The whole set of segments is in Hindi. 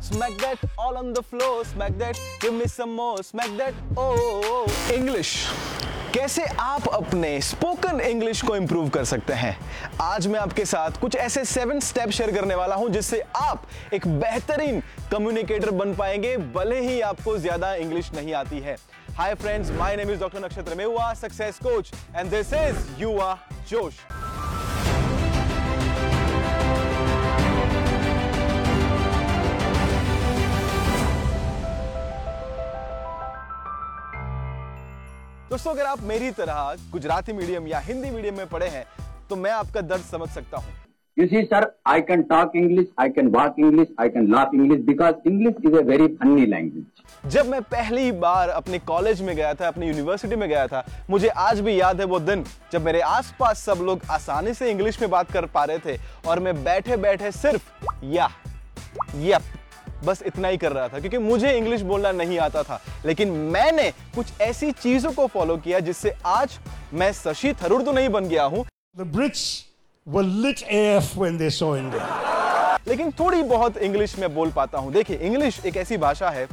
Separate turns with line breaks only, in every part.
Smack that all on the floor, smack that, give me some more, smack that, oh, oh, oh. English. कैसे आप अपने स्पोकन इंग्लिश को इंप्रूव कर सकते हैं? आज मैं आपके साथ कुछ ऐसे सेवन स्टेप शेयर करने वाला हूँ जिससे आप एक बेहतरीन कम्युनिकेटर बन पाएँगे भले ही आपको ज़्यादा इंग्लिश नहीं आती है। Hi friends my name is doctor Nakshatra Mehua success coach and this is Yuva Josh दोस्तों अगर आप मेरी तरह गुजराती मीडियम या हिंदी मीडियम में पढ़े हैं तो मैं आपका दर्द समझ सकता हूँ
You see, sir, I can talk English, I can walk English, I can laugh English because English is a very funny language.
जब मैं पहली बार अपने कॉलेज में गया था अपनी यूनिवर्सिटी में गया था मुझे आज भी याद है वो दिन जब मेरे आसपास सब लोग आसानी से इंग्लिश में बात कर पा रहे थे और मैं बैठे बैठे सिर्फ़ या यप बस इतना ही कर रहा था क्योंकि मुझे इंग्लिश बोलना नहीं आता था। लेकिन मैंने कुछ ऐसी चीज़ों को फॉलो किया जिससे आज मैं शशि थरूर तो नहीं बन गया हूँ।
The Brits were lit AF when they saw India.
लेकिन थोड़ी बहुत इंग्लिश में बोल पाता हूँ। देखिए इंग्लिश एक ऐसी भाषा है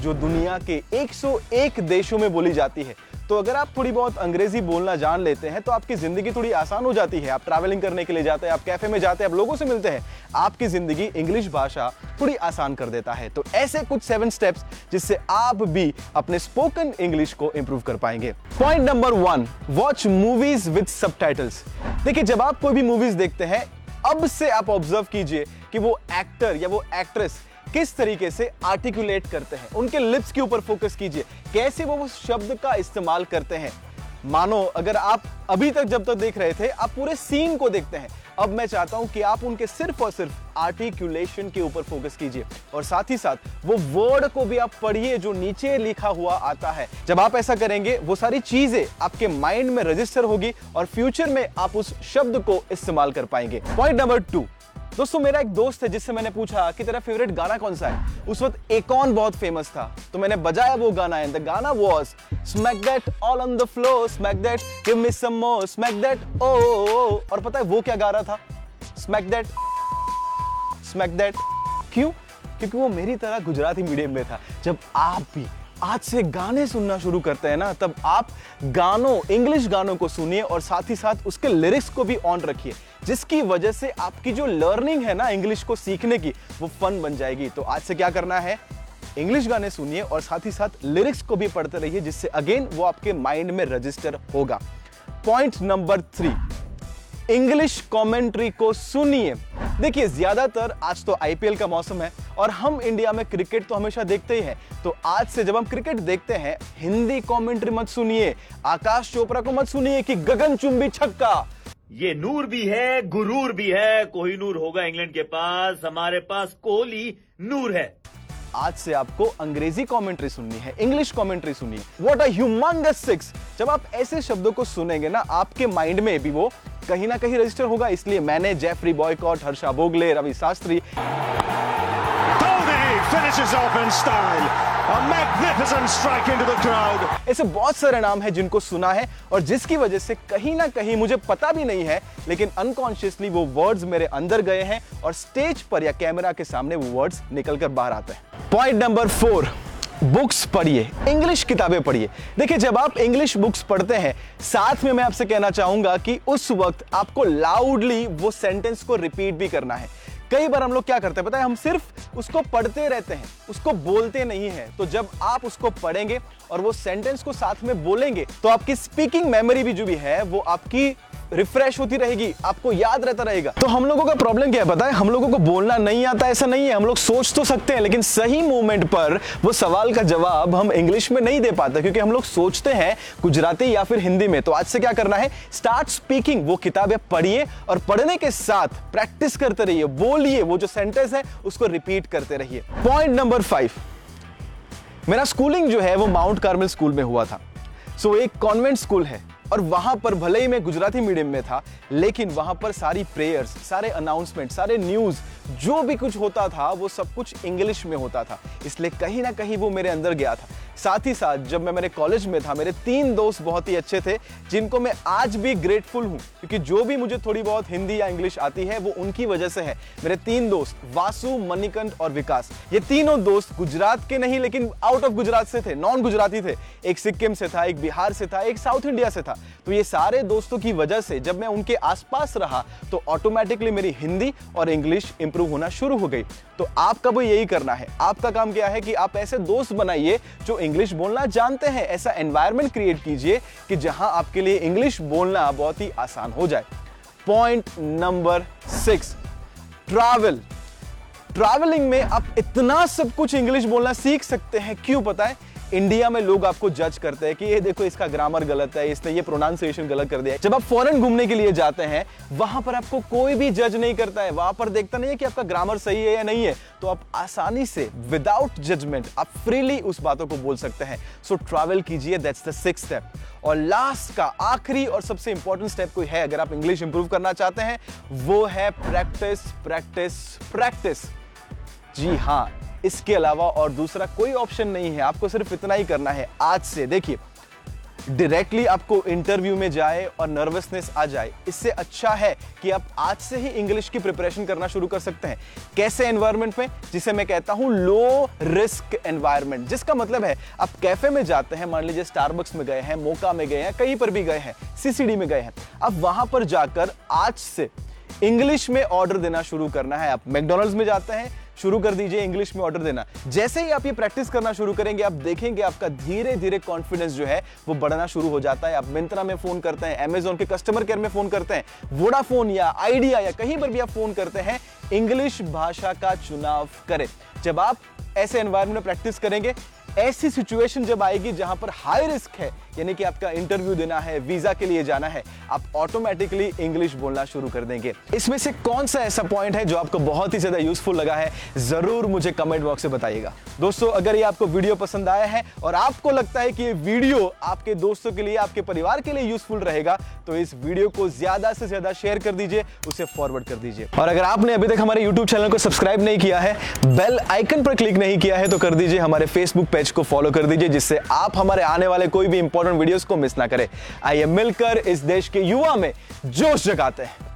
जो दुनिया के 101 देशों में बोली जाती है। तो अगर आप थोड़ी बहुत अंग्रेज़ी बोलना जान लेते हैं तो आपकी ज़िंदगी थोड़ी आसान हो जाती है। आप ट्रैवलिंग करने के लिए जाते हैं, आप कैफ़े में जाते हैं, आप लोगों से मिलते हैं। आपकी ज़िंदगी इंग्लिश भाषा थोड़ी आसान कर देता है। तो ऐसे कुछ सेवन स्टेप्स जिससे आप भी अपने स्पोकन इंग्लिश को इंप्रूव कर पाएँगे। Point number one watch movies with सब देखिए, जब आप कोई भी मूवीज़ देखते हैं, अब से आप ऑब्ज़र्व कीजिए कि वो एक्टर या वो एक्ट्रेस किस तरीके से आर्टिकुलेट करते हैं? उनके लिप्स के ऊपर फोकस कीजिए। कैसे वो उस शब्द का इस्तेमाल करते हैं? मानो, अगर आप अभी तक जब तक देख रहे थे, आप पूरे सीन को देखते हैं। अब मैं चाहता हूँ कि आप उनके सिर्फ़ और सिर्फ़ आर्टिकुलेशन के ऊपर फोकस कीजिए। और साथ ही साथ, वो वर्ड को भी आप पढ़िए जो नीचे लिखा हुआ आता है। जब आप ऐसा करेंगे, वो सारी चीज़ें आपके माइंड में रजिस्टर होगी और फ्यूचर में आप उस शब्द को इस्तेमाल कर पाएँगे। पॉइंट नंबर टू दोस्तों, मेरा एक दोस्त है जिससे मैंने पूछा कि तेरा फेवरेट गाना कौन सा है? उस वक्त एकॉन बहुत फ़ेमस था तो मैंने बजाया वो गाना एंड द गाना was smack that all on the floor smack that give me some more smack that oh और पता है वो क्या गा रहा था? स्मैक दैट स्मैक दैट क्यों? क्योंकि वो मेरी तरह गुजराती मीडियम में था। जब आप भी आज से गाने सुनना शुरू करते हैं ना, तब आप गानों इंग्लिश गानों को सुनिए और साथ ही साथ उसके लिरिक्स को भी ऑन रखिए। जिसकी वजह से आपकी जो लर्निंग है ना इंग्लिश को सीखने की, वो फन बन जाएगी। तो आज से क्या करना है? इंग्लिश गाने सुनिए और साथ ही साथ लिरिक्स को भी पढ़ते रहिए, जिससे अगेन वो आपके माइंड में रजिस्टर होगा। Point number three English commentary को सुनिए। देखिए, ज़्यादातर आज तो आईपीएल का मौसम है और हम इंडिया में क्रिकेट तो हमेशा देखते ही हैं। तो आज से जब हम क्रिकेट देखते हैं, हिंदी कमेंट्री मत सुनिए, आकाश चोपड़ा को मत सुनिए कि गगन चुंबी छक्का।
ये नूर भी है, गुरूर भी है। कोई नूर होगा इंग्लैंड के पास। हमारे पास कोहली नूर है।
आज से आपको अंग्रेज़ी कमेंट्री सुननी है इंग्लिश कमेंट्री सुननी है। अ ह्यूमंगस सिक्स जब आप ऐसे शब्दों को सुनेंगे ना, आपके माइंड में भी वो कहीं ना कहीं रजिस्टर होगा। इसलिए मैंने Geoffrey Boycott Harsha Bhogle, Ravi Shastri.
Finishes off in style. A magnificent strike into the crowd.
ऐसे बहुत सारे नाम हैं जिनको सुना है और जिसकी वजह से कहीं ना कहीं मुझे पता भी नहीं है, लेकिन अनकॉन्शियसली वो वर्ड्स मेरे अंदर गए हैं और स्टेज पर या कैमरा के सामने वो वर्ड्स निकल कर बाहर आते हैं पॉइंट नंबर फोर बुक्स पढ़िए इंग्लिश किताबें पढ़िए देखिए, जब आप इंग्लिश बुक्स पढ़ते हैं, साथ में मैं आपसे कहना चाहूँगा कि उस वक्त आपको लाउडली वो सेंटेंस को रिपीट भी करना है कई बार हम लोग क्या करते हैं, पता है, हम सिर्फ़ उसको पढ़ते रहते हैं, उसको बोलते नहीं है। तो जब आप उसको पढ़ेंगे और वो सेंटेंस को साथ में बोलेंगे तो आपकी स्पीकिंग मेमोरी भी जो भी है, वो आपकी रिफ्रेश होती रहेगी आपको याद रहता रहेगा। तो हम लोगों का प्रॉब्लम क्या है पता है हम लोगों को बोलना नहीं आता ऐसा नहीं है। हम लोग सोच तो सकते हैं लेकिन सही मोमेंट पर वो सवाल का जवाब हम इंग्लिश में नहीं दे पाते क्योंकि हम लोग सोचते हैं गुजराती या फिर हिंदी में। तो आज से क्या करना है? स्टार्ट स्पीकिंग वो किताबें पढ़िए और पढ़ने के साथ प्रैक्टिस करते रहिए। बोलिए वो जो सेंटेंस है उसको रिपीट करते रहिए। पॉइंट नंबर फाइव मेरा स्कूलिंग जो है वो माउंट कार्मल स्कूल में हुआ था। सो so, एक कॉन्वेंट स्कूल है। और वहाँ पर भले ही मैं गुजराती मीडियम में था, लेकिन वहाँ पर सारी प्रेयर्स सारे अनाउंसमेंट सारे न्यूज़ जो भी कुछ होता था, वो सब कुछ इंग्लिश में होता था। इसलिए कहीं ना कहीं वो मेरे अंदर गया था। साथ ही साथ, जब मैं मेरे कॉलेज में था, मेरे तीन दोस्त बहुत ही अच्छे थे, जिनको मैं आज भी ग्रेटफुल हूँ, क्योंकि जो भी मुझे थोड़ी बहुत हिंदी या इंग्लिश आती है, वो उनकी वजह से है। मेरे तीन दोस्त, वासु, मणिकंठ और विकास। ये तीनों दोस्त गुजरात के नहीं, लेकिन आउट ऑफ़ गुजरात से थे नॉन गुजराती थे। एक सिक्किम से था, एक बिहार से था, एक साउथ इंडिया से था। तो ये सारे दोस्तों की वजह से, जब मैं उनके आसपास रहा तो ऑटोमेटिकली मेरी हिंदी और इंग्लिश इंप्रूव होना शुरू हो गई। तो आपका भी यही करना है। आपका काम क्या है कि आप ऐसे दोस्त बनाइए, जो इंग्लिश बोलना जानते हैं। ऐसा एनवायरमेंट क्रिएट कीजिए कि जहाँ आपके लिए इंग्लिश बोलना बहुत ही आसान हो जाए। Point number six travel travelling में आप इतना सब कुछ इंग्लिश बोलना सीख सकते हैं। क्यों पता है? इंडिया में लोग आपको जज करते हैं कि ये देखो इसका ग्रामर गलत है, इसने ये प्रोनाउंसिएशन गलत कर दिया जब आप फॉरेन घूमने के लिए जाते हैं, वहाँ पर आपको कोई भी जज नहीं करता है। वहाँ पर देखता नहीं है कि आपका ग्रामर सही है या नहीं है। तो आप आसानी से विदाउट जजमेंट आप फ्रीली उस बातों को बोल सकते हैं। सो ट्रैवल कीजिए दैट्स द सिक्स स्टेप और लास्ट का, आखिरी और सबसे इंपॉर्टेंट स्टेप कोई है, अगर आप इंग्लिश इंप्रूव करना चाहते हैं, वो है प्रैक्टिस प्रैक्टिस प्रैक्टिस जी हाँ इसके अलावा और दूसरा कोई ऑप्शन नहीं है। आपको सिर्फ़ इतना ही करना है। आज से देखिए डायरेक्टली आपको इंटरव्यू में जाए और नर्वसनेस आ जाए, इससे अच्छा है कि आप आज से ही इंग्लिश की प्रिपरेशन करना शुरू कर सकते हैं। कैसे एनवायरनमेंट में? जिसे मैं कहता हूँ लो रिस्क एनवायरनमेंट जिसका मतलब है, आप कैफ़े में जाते हैं, मान लीजिए स्टारबक्स में गए हैं मोका में गए हैं, कहीं पर भी गए हैं सीसीडी में गए हैं आप वहाँ पर जाकर आज से इंग्लिश में ऑर्डर देना शुरू करना है। आप मैकडोनल्ड्स में जाते हैं शुरू कर दीजिए इंग्लिश में ऑर्डर देना। जैसे ही आप ये प्रैक्टिस करना शुरू करेंगे, आप देखेंगे आपका धीरे धीरे कॉन्फिडेंस जो है, वो बढ़ना शुरू हो जाता है। आप मिंत्रा में फ़ोन करते हैं अमेजोन के कस्टमर केयर में फ़ोन करते हैं वोडाफोन या आइडिया या कहीं पर भी आप फ़ोन करते हैं इंग्लिश भाषा का चुनाव करें। जब आप ऐसे एनवायरमेंट में प्रैक्टिस करेंगे ऐसी सिचुएशन जब आएगी जहाँ पर हाई रिस्क है, यानी कि आपका इंटरव्यू देना है वीज़ा के लिए जाना है, आप ऑटोमेटिकली इंग्लिश बोलना शुरू कर देंगे। इसमें से कौन सा ऐसा पॉइंट है जो आपको बहुत ही ज़्यादा यूजफुल लगा है? ज़रूर मुझे कमेंट बॉक्स में बताइएगा। दोस्तों, अगर ये आपको वीडियो पसंद आया है और आपको लगता है कि ये वीडियो आपके दोस्तों के लिए, आपके परिवार के लिए यूजफुल रहेगा तो इस वीडियो को ज़्यादा से ज़्यादा शेयर कर दीजिए, उसे फॉरवर्ड कर दीजिए। और अगर आपने अभी तक हमारे यूट्यूब चैनल को सब्सक्राइब नहीं किया है बेल आइकन पर क्लिक नहीं किया है तो कर दीजिए हमारे फेसबुक पेज को फॉलो कर दीजिए, जिससे आप हमारे आने वाले कोई भी इंपॉर्टेंट वीडियोस को मिस ना करें। आइए मिलकर इस देश के युवा में जोश जगाते हैं।